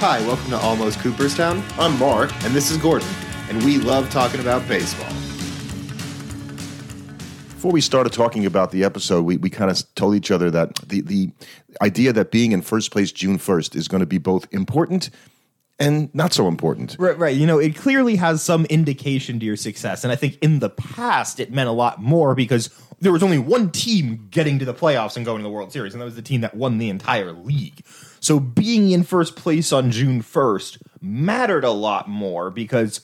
Hi, welcome to Almost Cooperstown. I'm Mark, and this is Gordon, and we love talking about baseball. Before we started talking about the episode, we, we kind of told each other that the, the idea that being in first place June 1st is going to be both important and not so important. Right, right. You know, it clearly has some indication to your success. And I think in the past, it meant a lot more because there was only one team getting to the playoffs and going to the World Series, and that was the team that won the entire league. So being in first place on June 1st mattered a lot more because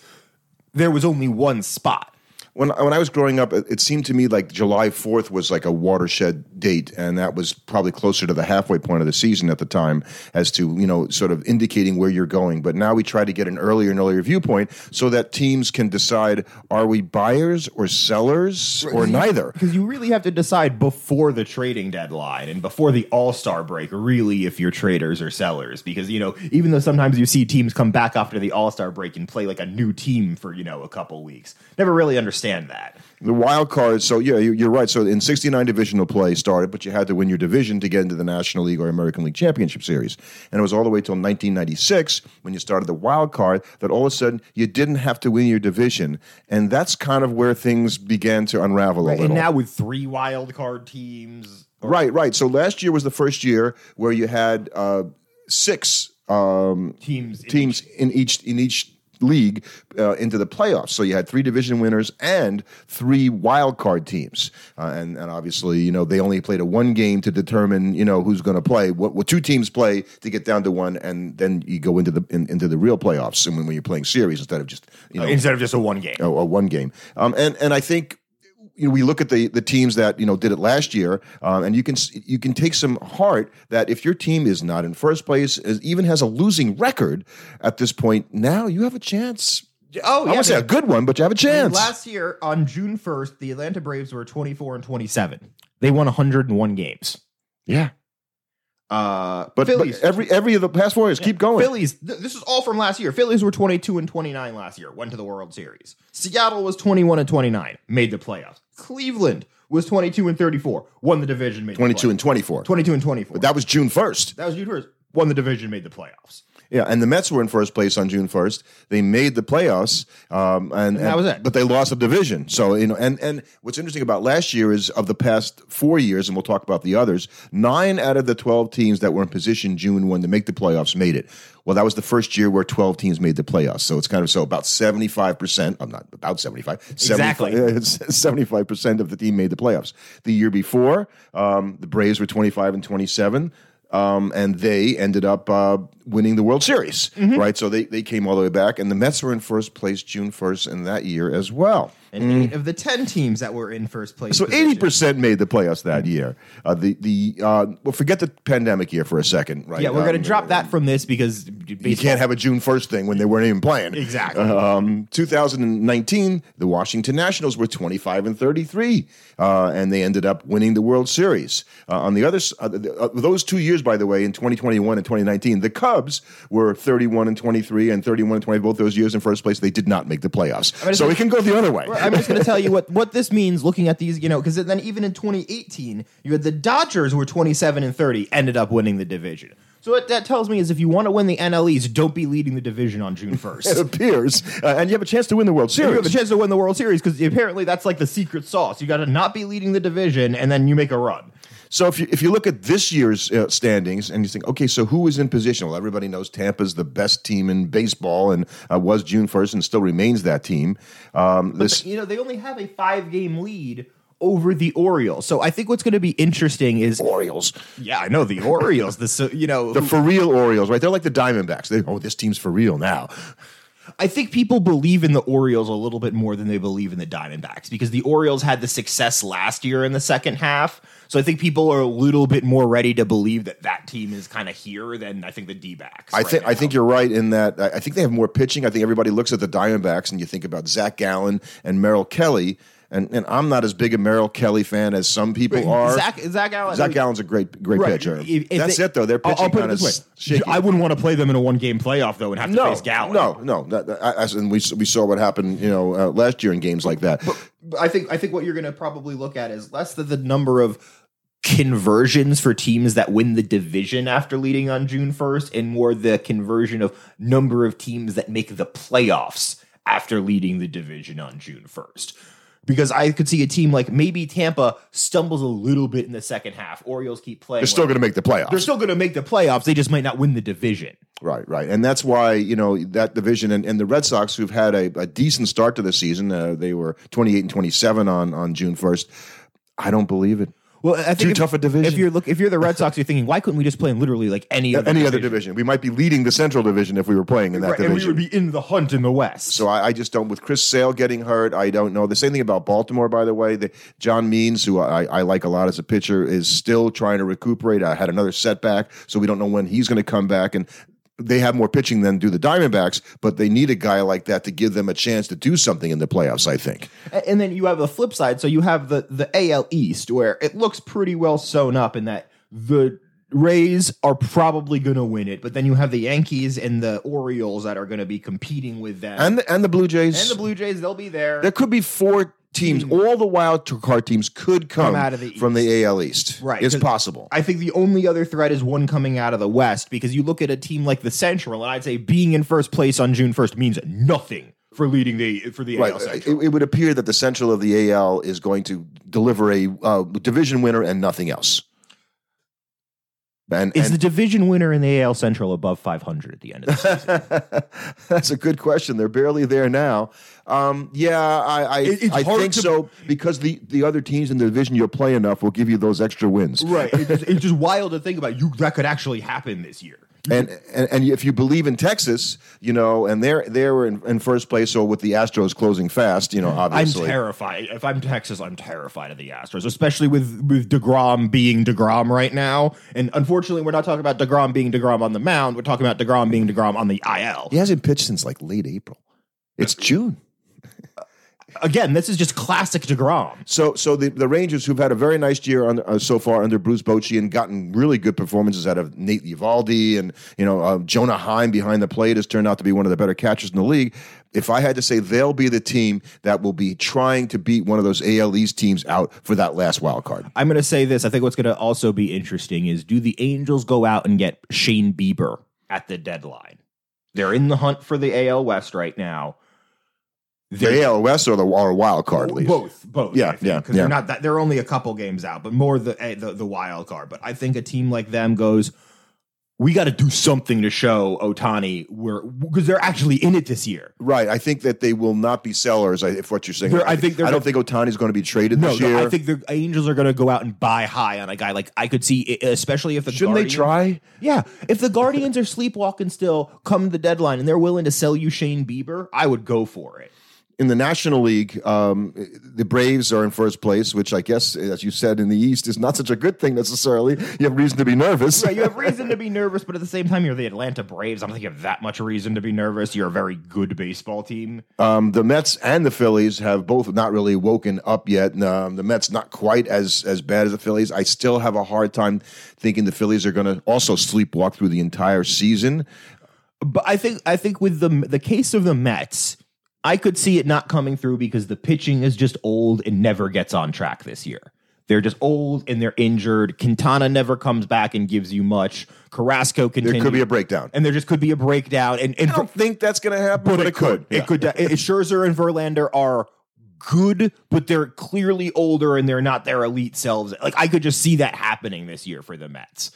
there was only one spot when when I was growing up, it, it, seemed to me like July Fourth was like a watershed date, and that was probably closer to the halfway point of the season at the time, as to you know sort of indicating where you're going. But now we try to get an earlier and earlier viewpoint so that teams can decide: are we buyers or sellers or neither? Because you really have to decide before the trading deadline and before the All Star break, really, if you're traders or sellers. Because you know, even though sometimes you see teams come back after the All Star break and play like a new team for you know a couple weeks, never really understand understand that. The wild card. So yeah, you're right. So in 69 divisional play started, but you had to win your division to get into the National League or American League Championship Series, and it was all the way till 1996 when you started the wild card that all of a sudden you didn't have to win your division, and that's kind of where things began to unravel right, a little. And now with three wild card teams, or- right, right. So last year was the first year where you had uh, six um, teams teams in each in each league uh, into the playoffs. So you had three division winners and three wild card teams, uh, and and obviously you know they only played a one game to determine you know who's going to play. What, what two teams play to get down to one, and then you go into the in, into the real playoffs. And when, when you're playing series instead of just you know instead of just a one game, a, a one game. Um, and and I think you know, we look at the the teams that you know did it last year, um, and you can you can take some heart that if your team is not in first place, is, even has a losing record at this point, now you have a chance. Oh, I yeah, would say a good one, but you have a chance. Last year on June first, the Atlanta Braves were twenty four and twenty seven. They won one hundred and one games. Yeah, uh, but, Phillies, but every every of the past four years, yeah, keep going. Phillies. Th- this is all from last year. Phillies were twenty two and twenty nine last year. Went to the World Series. Seattle was twenty one and twenty nine. Made the playoffs. Cleveland was twenty two and thirty four. Won the division. Made twenty two and twenty four. Twenty two and twenty four. But that was June first. That was June first. Won the division. Made the playoffs. Yeah, and the Mets were in first place on June first. They made the playoffs, um, and, and, that was it. But they lost the division. So you know, and and what's interesting about last year is of the past four years, and we'll talk about the others. Nine out of the twelve teams that were in position June one to make the playoffs made it. Well, that was the first year where 12 teams made the playoffs. So it's kind of so about 75%, I'm not about 75, exactly. 75% of the team made the playoffs. The year before, um, the Braves were 25 and 27. Um, and they ended up uh, winning the World Series, mm-hmm. right? So they, they came all the way back, and the Mets were in first place June 1st in that year as well and mm. eight of the ten teams that were in first place. So eighty percent made the playoffs that year. Uh, the the uh, well, forget the pandemic year for a second, right? Yeah, we're um, going to drop that from this because baseball. you can't have a June first thing when they weren't even playing. Exactly. Um, 2019, the Washington Nationals were twenty five and thirty three, uh, and they ended up winning the World Series. Uh, on the other uh, uh, those two years, by the way, in 2021 and 2019, the Cubs were 31 and 23 and 31 and 20 both those years in first place. They did not make the playoffs, I mean, so we can go the other way. I'm just going to tell you what, what this means looking at these, you know, because then even in 2018, you had the Dodgers who were 27 and 30, ended up winning the division. So what that tells me is if you want to win the NL East, don't be leading the division on June 1st. it appears. Uh, and you have a chance to win the World Series. You have a chance to win the World Series because apparently that's like the secret sauce. You got to not be leading the division and then you make a run. So if you if you look at this year's uh, standings and you think, okay, so who is in position? Well, everybody knows Tampa's the best team in baseball and uh, was June first and still remains that team. Um, this, the, you know, they only have a five game lead over the Orioles. So I think what's going to be interesting is Orioles. Yeah, I know the Orioles. the you know the for real Orioles, right? They're like the Diamondbacks. They oh, this team's for real now. I think people believe in the Orioles a little bit more than they believe in the Diamondbacks because the Orioles had the success last year in the second half. So I think people are a little bit more ready to believe that that team is kind of here than I think the D backs. I think I think you're right in that. I think they have more pitching. I think everybody looks at the Diamondbacks and you think about Zach Gallen and Merrill Kelly. And, and I'm not as big a Merrill Kelly fan as some people are. Zach, Zach Allen. Zach Allen's a great great right. pitcher. If, if That's they, it though. They're pitching kind of shaky. I wouldn't want to play them in a one game playoff though and have to no, face Gallen. No, no. That, that, I, and we we saw what happened, you know, uh, last year in games like that. But, but I think I think what you're going to probably look at is less than the number of conversions for teams that win the division after leading on June 1st and more the conversion of number of teams that make the playoffs after leading the division on June 1st. Because I could see a team like maybe Tampa stumbles a little bit in the second half. Orioles keep playing. They're still well. going to make the playoffs. They're still going to make the playoffs. They just might not win the division. Right, right, and that's why you know that division and, and the Red Sox, who've had a, a decent start to the season, uh, they were twenty eight and twenty seven on on June first. I don't believe it. Well, I think Too if, tough a division. If you're look, if you're the Red Sox, you're thinking, why couldn't we just play in literally like any other Any division? other division, we might be leading the Central Division if we were playing in that Right, and we would be in the hunt in the West. So I, I just don't. With Chris Sale getting hurt, I don't know. The same thing about Baltimore, by the way. The, John Means, who I, I like a lot as a pitcher, is still trying to recuperate. I had another setback, so we don't know when he's going to come back. And they have more pitching than do the Diamondbacks, but they need a guy like that to give them a chance to do something in the playoffs. I think. And then you have the flip side. So you have the the AL East, where it looks pretty well sewn up in that the Rays are probably going to win it, but then you have the Yankees and the Orioles that are going to be competing with them, And the, and the Blue Jays. And the Blue Jays. They'll be there. there could be four teams. All the wild card teams could come, Come out of the from the AL East. Right, it's possible. I think the only other threat is one coming out of the West because you look at a team like the Central, and I'd say being in first place on June first means nothing for leading the for the Right. AL It, Central. it would appear that the Central of the AL is going to deliver a uh, division winner and nothing else. And, Is and the division winner in the AL Central above 500 at the end of the season? that's a good question. They're barely there now. Um, yeah, I I, It- I think to- so because the, the other teams in the division you'll play enough will give you those extra wins. right. It's it's just wild to think about. You that could actually happen this year. And, and and if you believe in Texas, you know, and they're they're in, in first place, so with the Astros closing fast, you know, obviously, I'm terrified. If I'm Texas, I'm terrified of the Astros, especially with with deGrom being deGrom right now. And unfortunately, we're not talking about deGrom being deGrom on the mound. We're talking about deGrom being deGrom on the IL. he hasn't pitched since like late April. It's uh, June. Uh, Again, this is just classic deGrom. So, so the, the Rangers, who've had a very nice year on, uh, so far under Bruce Bochy and gotten really good performances out of Nate Eovaldi and you know uh, Jonah Heim behind the plate has turned out to be one of the better catchers in the league. If I had to say, they'll be the team that will be trying to beat one of those AL East teams out for that last wild card. I'm going to say this. I think what's going to also be interesting is do the Angels go out and get Shane Bieber at the deadline? They're in the hunt for the AL West right now. The AL West or the or wild card, at least. Both, both. Yeah, think, yeah, Because yeah. they're not that they're only a couple games out, but more the eh, the, the wild card. But I think a team like them goes. We got to do something to show Ohtani we're because they're actually in it this year. Right. I think that they will not be sellers. If what you're saying, They're- I think I don't think Ohtani's going to be traded No, this no, year. I think the Angels are going to go out and buy high on a guy like I could see, especially if the Shouldn't they try? Yeah, if the Guardians are sleepwalking still, come the deadline, and they're willing to sell you Shane Bieber, I would go for it. In the National League, um, the Braves are in first place, which I guess, as you said, in the East is not such a good thing necessarily. You have reason to be nervous. Right, you have reason to be nervous, but at the same time, you're the Atlanta Braves. I don't think you have that much reason to be nervous. You're a very good baseball team. Um, the Mets and the Phillies have both not really woken up yet. Um, the Mets not quite as as bad as the Phillies. I still have a hard time thinking the Phillies are going to also sleepwalk through the entire season. But I think I think with the the case of the Mets, I could see it not coming through because the pitching is just old and never gets on track this year. They're just old and they're injured. Quintana never comes back and gives you much. Carrasco There could be a breakdown. and there just could be a breakdown. And, and I don't think that's going to happen, but, it could. It could. It, Scherzer and Verlander are good, but they're clearly older and they're not their elite selves. Like I could just see that happening this year for the Mets.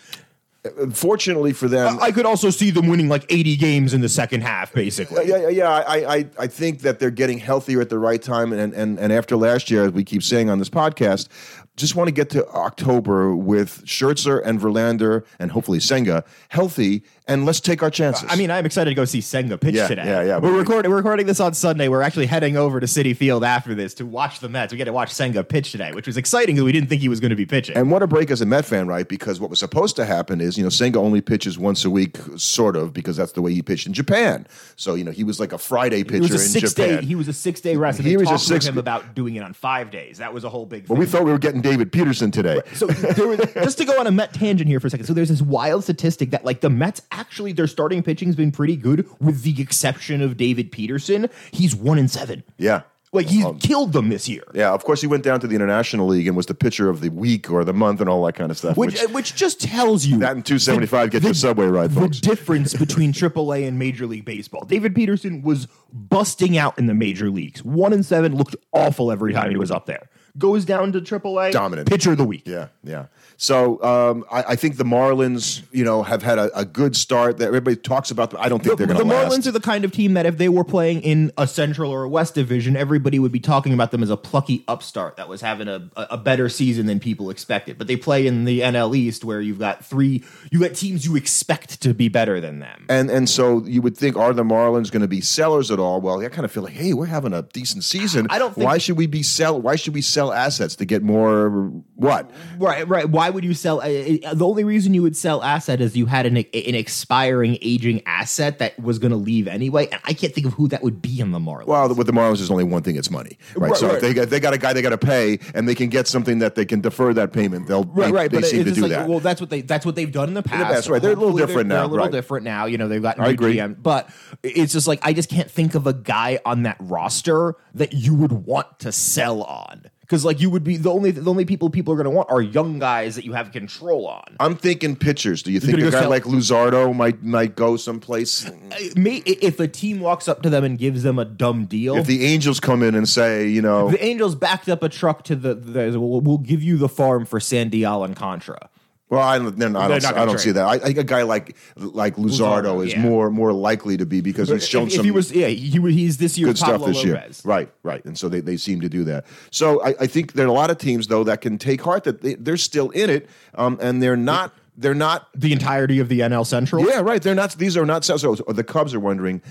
Fortunately for them, I could also see them winning like 80 games in the second half, basically. yeah, yeah, yeah. I, I, I think that they're getting healthier at the right time, and and and after last year, as we keep saying on this podcast, just want to get to October with Scherzer and Verlander and hopefully Senga healthy, and let's take our chances. I mean, I'm excited to go see Senga pitch Yeah, today. yeah, yeah. We're recording. We're recording this on Sunday. We're actually heading over to Citi Field after this to watch the Mets. We get to watch Senga pitch today, which was exciting because we didn't think he was going to be pitching. and what a break as a Met fan, right? Because what was supposed to happen is, you know, Senga only pitches once a week, sort of, because that's the way he pitched in Japan. So, you know, he was like a Friday pitcher a in Japan. day. He was a six day rest. He was a six- with him about doing it on five days. That was a whole big. thing. we thought we were getting David Peterson today. So there was just to go on a Met tangent here for a second. So there's this wild statistic that like the Mets actually their starting pitching's been pretty good, with the exception of David Peterson. He's one in seven. Yeah. Like he's um, killed them this year. Yeah, of course, he went down to the International League and was the pitcher of the week or the month and all that kind of stuff. Which, which uh, just tells you that in 275 get you a subway ride, the difference between AAA and Major League Baseball. David Peterson was busting out in the major leagues. One and seven looked awful every time he was up there. Goes down to AAA, Dominant. pitcher of the week. Yeah, yeah. So um, I, I think the Marlins, you know, have had a, a good start. That everybody talks about. Them. I don't think The, they're going to. the to Marlins are the kind of team that if they were playing in a Central or a West division, everybody would be talking about them as a plucky upstart that was having a, a a better season than people expected. But they play in the NL East, where you've got three, you got teams you expect to be better than them. and and so you would think, are the Marlins going to be sellers at all? Well, I kind of feel like, hey, we're having a decent season. I don't think- why should we be sell? Why should we sell assets to get more? What? Right, right. Why would you sell? Uh, uh, the only reason you would sell asset is you had an an expiring, aging asset that was going to leave anyway, and I can't think of who that would be in the Marlins. Well, with the Marlins, there's only one thing: it's money, right? Right, so right. if they got they got a guy they got to pay, and they can get something that they can defer that payment. They'll right, they, right. They but seem to do like, that. well, that's what they that's what they've done in the past. past, right. They're a little different they're, now, They're a little right. different now. You know, they've got I new agree. GM, but it's just like I just can't think of a guy on that roster that you would want to sell on. Because like you would be the only the only people people are going to want are young guys that you have control on. I'm thinking pitchers. Do you think a guy sell- like Luzardo might might go someplace? May, if a team walks up to them and gives them a dumb deal, If the Angels come in and say, you know, The Angels backed up a truck to the. the we'll, we'll give you the farm for Sandy Alcantara. Well, I don't, I don't, I don't trade. see that. I, I think a guy like like Luzardo, Luzardo, is yeah. more more likely to be because he's shown if, some if he was, yeah, he, he's this year's good stuff Pablo this year. Right, right. And so they, they seem to do that. So I, I think there are a lot of teams though that can take heart that they, they're still in it, um, and they're not they're not The entirety of the NL Central. Yeah, right. They're not. These are not. So the Cubs are wondering,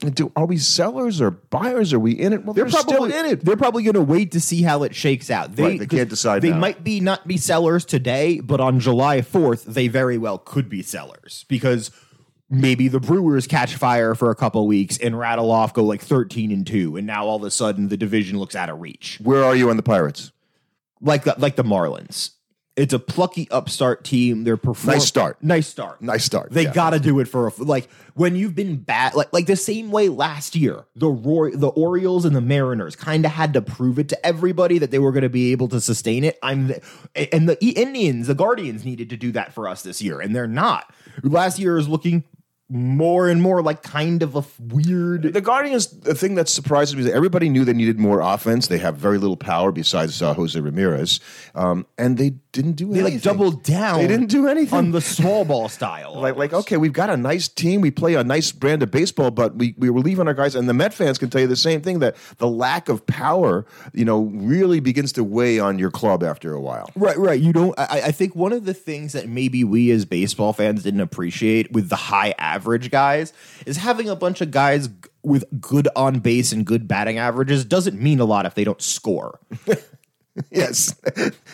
do are we sellers or buyers? Are we in it? Well, they're, They're probably still in it. They're probably going to wait to see how it shakes out. They, Right, they can't decide They now. might be not be sellers today, but on July fourth, they very well could be sellers because maybe the Brewers catch fire for a couple weeks and rattle off, go like thirteen and two, and now all of a sudden the division looks out of reach. Where are you on the Pirates? like the, like the Marlins. It's a plucky upstart team. They're performing. Nice start. Nice start. Nice start, They yeah. got to do it for a, like when you've been bad, like like the same way last year. The Roy, the Orioles and the Mariners kind of had to prove it to everybody that they were going to be able to sustain it. I'm and the Indians, the Guardians needed to do that for us this year, and they're not. Last year is looking more and more like kind of a weird. The Guardians. The thing that surprises me is that everybody knew they needed more offense. They have very little power besides uh, Jose Ramirez, um, and they didn't do anything. They anything. like doubled down. They didn't do anything on the small ball style. Like, like, okay, we've got a nice team. We play a nice brand of baseball, but we, we were leaving our guys. And the Met fans can tell you the same thing that the lack of power, you know, really begins to weigh on your club after a while. Right, right. You don't. I, I think one of the things that maybe we as baseball fans didn't appreciate with the high average guys is having a bunch of guys with good on base and good batting averages doesn't mean a lot if they don't score. Yes,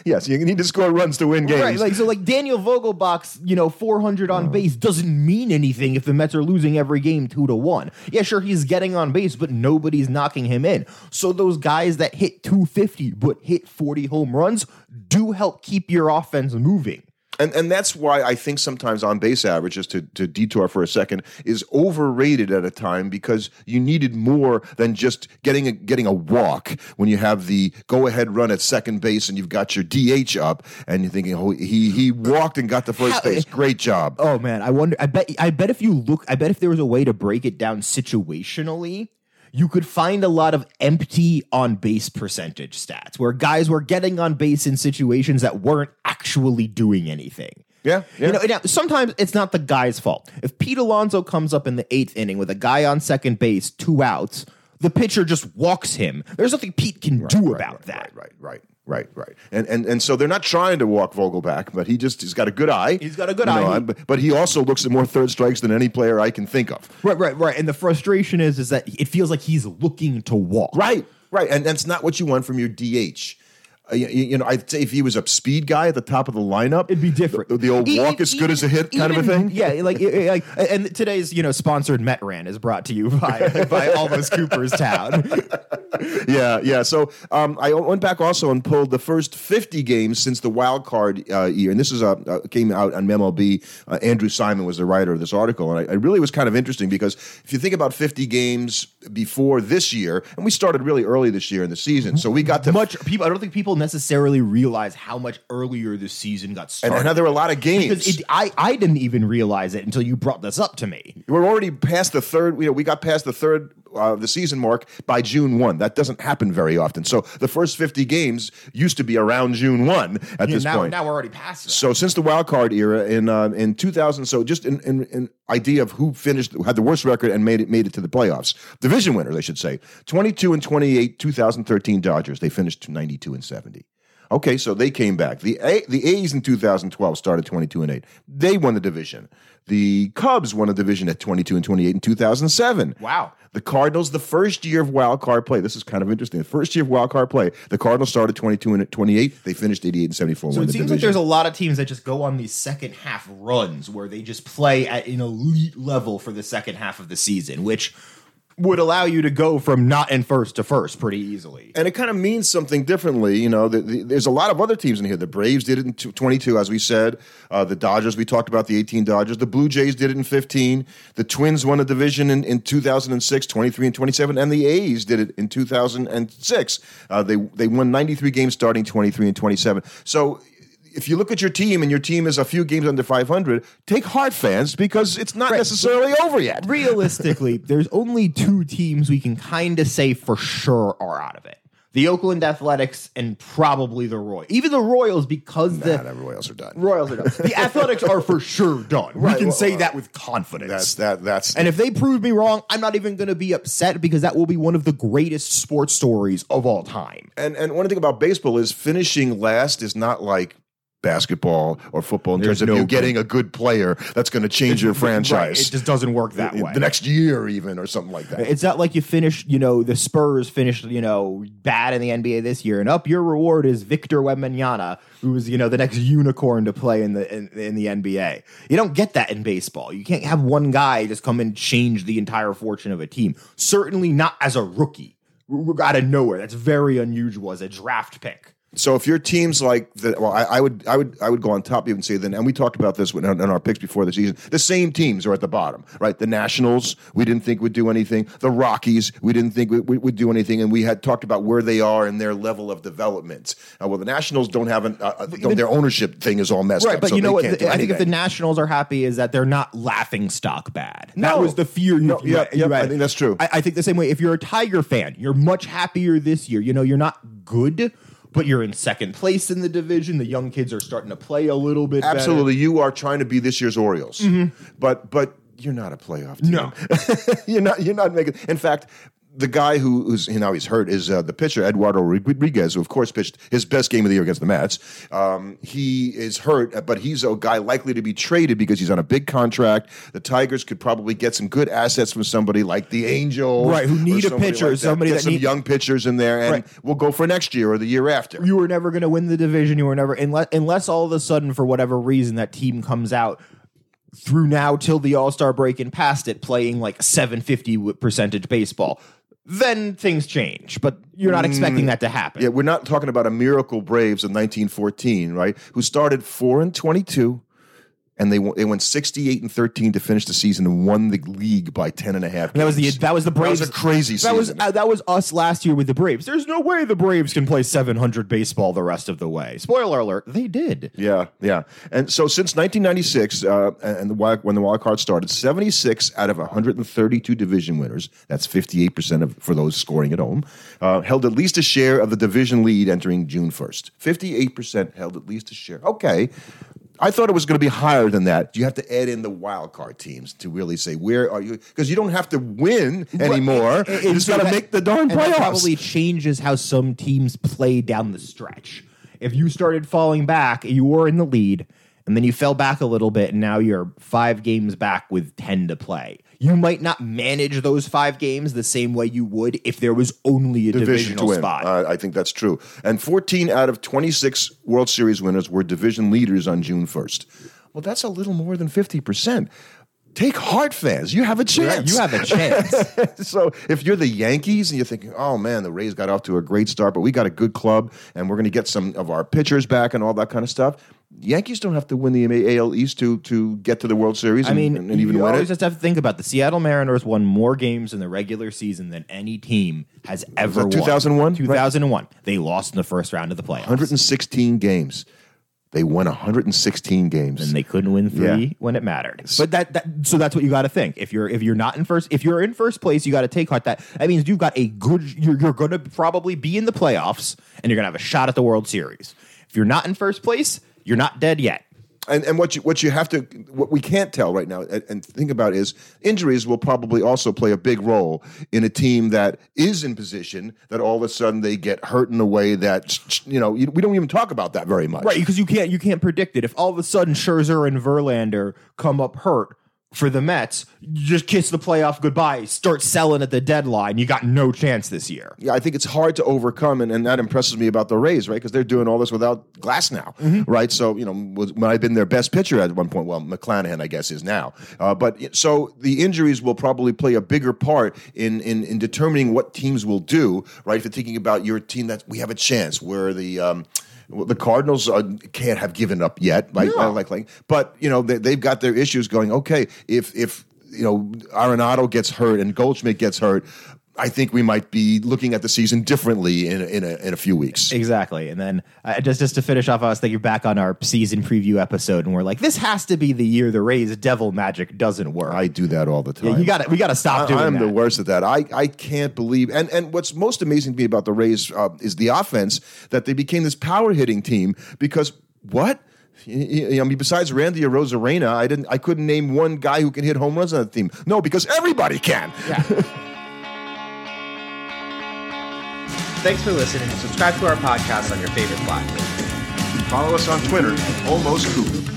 yes, you need to score runs to win games. Right, like so, like Daniel Vogelbach's, you know, four hundred on base oh. doesn't mean anything if the Mets are losing every game two to one. Yeah, sure, he's getting on base, but nobody's knocking him in. So those guys that hit two fifty but hit forty home runs do help keep your offense moving. And and that's why I think sometimes on base averages to to detour for a second is overrated at a time because you needed more than just getting a getting a walk when you have the go ahead run at second base and you've got your DH up and you're thinking oh he he walked and got the first How- base great job Oh man, I wonder. I bet. I bet if you look, I bet if there was a way to break it down situationally, you could find a lot of empty on base percentage stats where guys were getting on base in situations that weren't actually doing anything. yeah yeah You know, now, sometimes it's not the guy's fault. If Pete Alonso comes up in the eighth inning with a guy on second base, two outs, the pitcher just walks him. There's nothing Pete can do about that. Right, right, right, right. Right, and and and so they're not trying to walk Vogelbach, but he just he's got a good eye. He's got a good You know, eye. Uh, but, but he also looks at more third strikes than any player I can think of. Right, right, right. And the frustration is, is that it feels like he's looking to walk. Right, right, and that's not what you want from your DH. Uh, you, you know, I'd say if he was a speed guy at the top of the lineup, It'd be different. The, the old E- walk as good as a hit kind of a thing. Yeah, like, like and today's you know sponsored Met Rant is brought to you by by Almost Cooperstown. yeah, yeah. So um, I went back also and pulled the first 50 games since the wild card uh, year, and this is uh, uh, came out on MLB. Uh, Andrew Simon was the writer of this article, and I, it really was kind of interesting because if you think about 50 games before this year, and we started really early this year in the season, so we got to much people. I don't think people necessarily realize how much earlier the season got started. and how there were a lot of games. because it, I I didn't even realize it until you brought this up to me. We're already past the third. You know, we got past the third uh, the season mark by June one. That doesn't happen very often. So the first fifty games used to be around June one at Yeah, this now point. now we're already past that. So since the wild card era in uh, in 2000, so just in, in, in idea of who finished had the worst record and made it made it to the playoffs, division winners, I should say, 22 and 28, 2013 Dodgers. They finished 92 and 70. Okay, so they came back. The A, the A's in 2012 started 22 and 8. They won the division. The Cubs won the division at 22 and 28 in 2007. Wow. The Cardinals, the first year of wild card play. This is kind of interesting. The first year of wild card play, the Cardinals started 22 and 28. They finished 88 and 74. So it seems like there's a lot of teams that just go on these second half runs where they just play at an elite level for the second half of the season, which would allow you to go from not in first to first pretty easily. and it kind of means something differently. You know, the, the, there's a lot of other teams in here. The Braves did it in 22, as we said. Uh, the Dodgers, we talked about the 18 Dodgers. The Blue Jays did it in 15. The Twins won a division in, in 2006, 23 and 27, and the A's did it in 2006. Uh, they they won 93 games starting 23 and 27. So. If you look at your team and your team is a few games under 500, take heart, fans, because it's not Right. necessarily over yet. Realistically, there's only two teams we can kind of say for sure are out of it. The Oakland Athletics and probably the Royals. Even the Royals because the Not everybody else are done. Royals are done. The Athletics are for sure done. we can well, say uh, that with confidence. That's that. That's And if they prove me wrong, I'm not even going to be upset because that will be one of the greatest sports stories of all time. And and one thing about baseball is finishing last is not like basketball or football in There's terms of no you good- getting a good player that's going to change your Right, franchise It just doesn't work that the, way. the next year even or something like that. It's not like you finish. you know, the Spurs finished, you know, bad in the NBA this year, and up your reward is Victor Wembanyama, who is, you know, the next unicorn to play in the in, in the NBA. You don't get that in baseball. You can't have one guy just come and change the entire fortune of a team. Certainly not as a rookie, r- r- out of nowhere. That's very unusual as a draft pick. So if your team's like the, well, I, I would, I would, I would go on top even say then, and we talked about this in our picks before the season. The same teams are at the bottom, right? The Nationals, we didn't think would do anything. The Rockies, we didn't think would, would, would do anything, and we had talked about where they are and their level of development. Uh, well, the Nationals don't have an, uh, uh, don't, their ownership thing is all messed Right, up, but so you know what? can't do I think if the. Nationals are happy is that they're not laughing stock bad. that No. was the fear. No, you yeah, you yeah, had. I think that's true. I, I think the same way. If you're a Tiger fan, you're much happier this year. You know, you're not good, but you're in second place in the division. The young kids are starting to play a little bit. better. Absolutely, you are trying to be this year's Orioles, mm-hmm. but but you're not a playoff team. No. you're not. You're not making. In fact, the guy who, who's you know he's hurt is uh, the pitcher Eduardo Rodriguez, who of course pitched his best game of the year against the Mets. Um, he is hurt, but he's a guy likely to be traded because he's on a big contract. The Tigers could probably get some good assets from somebody like the Angels, Right, who need a pitcher, like somebody Get that some need- young pitchers in there, and Right. we'll go for next year or the year after. you were never going to win the division. You were never unless unless all of a sudden, for whatever reason, that team comes out through now till the All Star break and past it, playing like seven fifty percentage baseball. Then things change, but you're not expecting mm. that to happen. Yeah, we're not talking about a miracle Braves of 1914, right? Who started four and 22, and they they went 68 and 13 to finish the season and won the league by 10 and a half. That was the that was the Braves. That was a crazy That was uh, that was us last year with the Braves. There's no way the Braves can play 700 baseball the rest of the way. Spoiler alert: they did. Yeah, yeah. And so since 1996, uh, and the wild, when the wild card started, 76 out of 132 division winners, that's 58% of for those scoring at home, uh, held at least a share of the division lead entering June 1st. 58% held at least a share. Okay. I thought it was going to be higher than that. You have to add in the wild card teams to really say where are you because you don't have to win anymore. And- you just so got to make the darn and that playoffs. probably changes how some teams play down the stretch. If you started falling back, you were in the lead, and then you fell back a little bit, and now you're five games back with 10 to play. You might not manage those five games the same way you would if there was only a division divisional spot. Uh, I think that's true. And 14 out of 26 World Series winners were division leaders on June 1st. Well, that's a little more than 50%. Take heart, fans. You have a chance. you have a chance. so if you're the Yankees and you're thinking, oh man, the Rays got off to a great start, but we got a good club and we're going to get some of our pitchers back and all that kind of stuff. Yankees don't have to win the AL East to to get to the World Series. I and, mean, and even you win always it. just have to think about the Seattle Mariners won more games in the regular season than any team has ever won. 2001? Right. 2001. They lost in the first round of the playoffs. 116 games. They won 116 games. and they couldn't win three Yeah. when it mattered. But that, that so that's what you got to think. If you're if you're not in first, if you're in first place, you got to take heart. That that means you've got a good. You're you're going to probably be in the playoffs, and you're going to have a shot at the World Series. If you're not in first place, you're not dead yet. and and what you what you have to what we can't tell right now and, and think about is injuries will probably also play a big role in a team that is in position that all of a sudden they get hurt in a way that you know we don't even talk about that very much. Right, because you can't you can't predict it. If all of a sudden Scherzer and Verlander come up hurt for the Mets, just kiss the playoff goodbye, start selling at the deadline. You got no chance this year. Yeah, I think it's hard to overcome, and, and that impresses me about the Rays, right? Because they're doing all this without Glasnow, right? So, you know, when I've been their best pitcher at one point, well, McClanahan, I guess, is now. Uh, but so the injuries will probably play a bigger part in, in in determining what teams will do, right? If you're thinking about your team, that we have a chance, where the um, the Cardinals uh, can't have given up yet, right? No. Like, like, but you know, they, they've got their issues going. Okay, if if you know Arenado gets hurt and Goldschmidt gets hurt, I think we might be looking at the season differently in a, in a, in a few weeks. Exactly. And then uh, just just to finish off, I was thinking back on our season preview episode, and we're like, this has to be the year the Rays devil magic doesn't work. I do that all the time. yeah, you got we got to stop I, doing I'm that. the worst at that. I, I can't believe and and what's most amazing to me about the Rays uh, is the offense that they became this power hitting team because what. I mean, besides Randy Arozarena, I didn't. I couldn't name one guy who can hit home runs on the team. No, because everybody can. Yeah. Thanks for listening. Subscribe to our podcast on your favorite platform. Follow us on Twitter at Almost.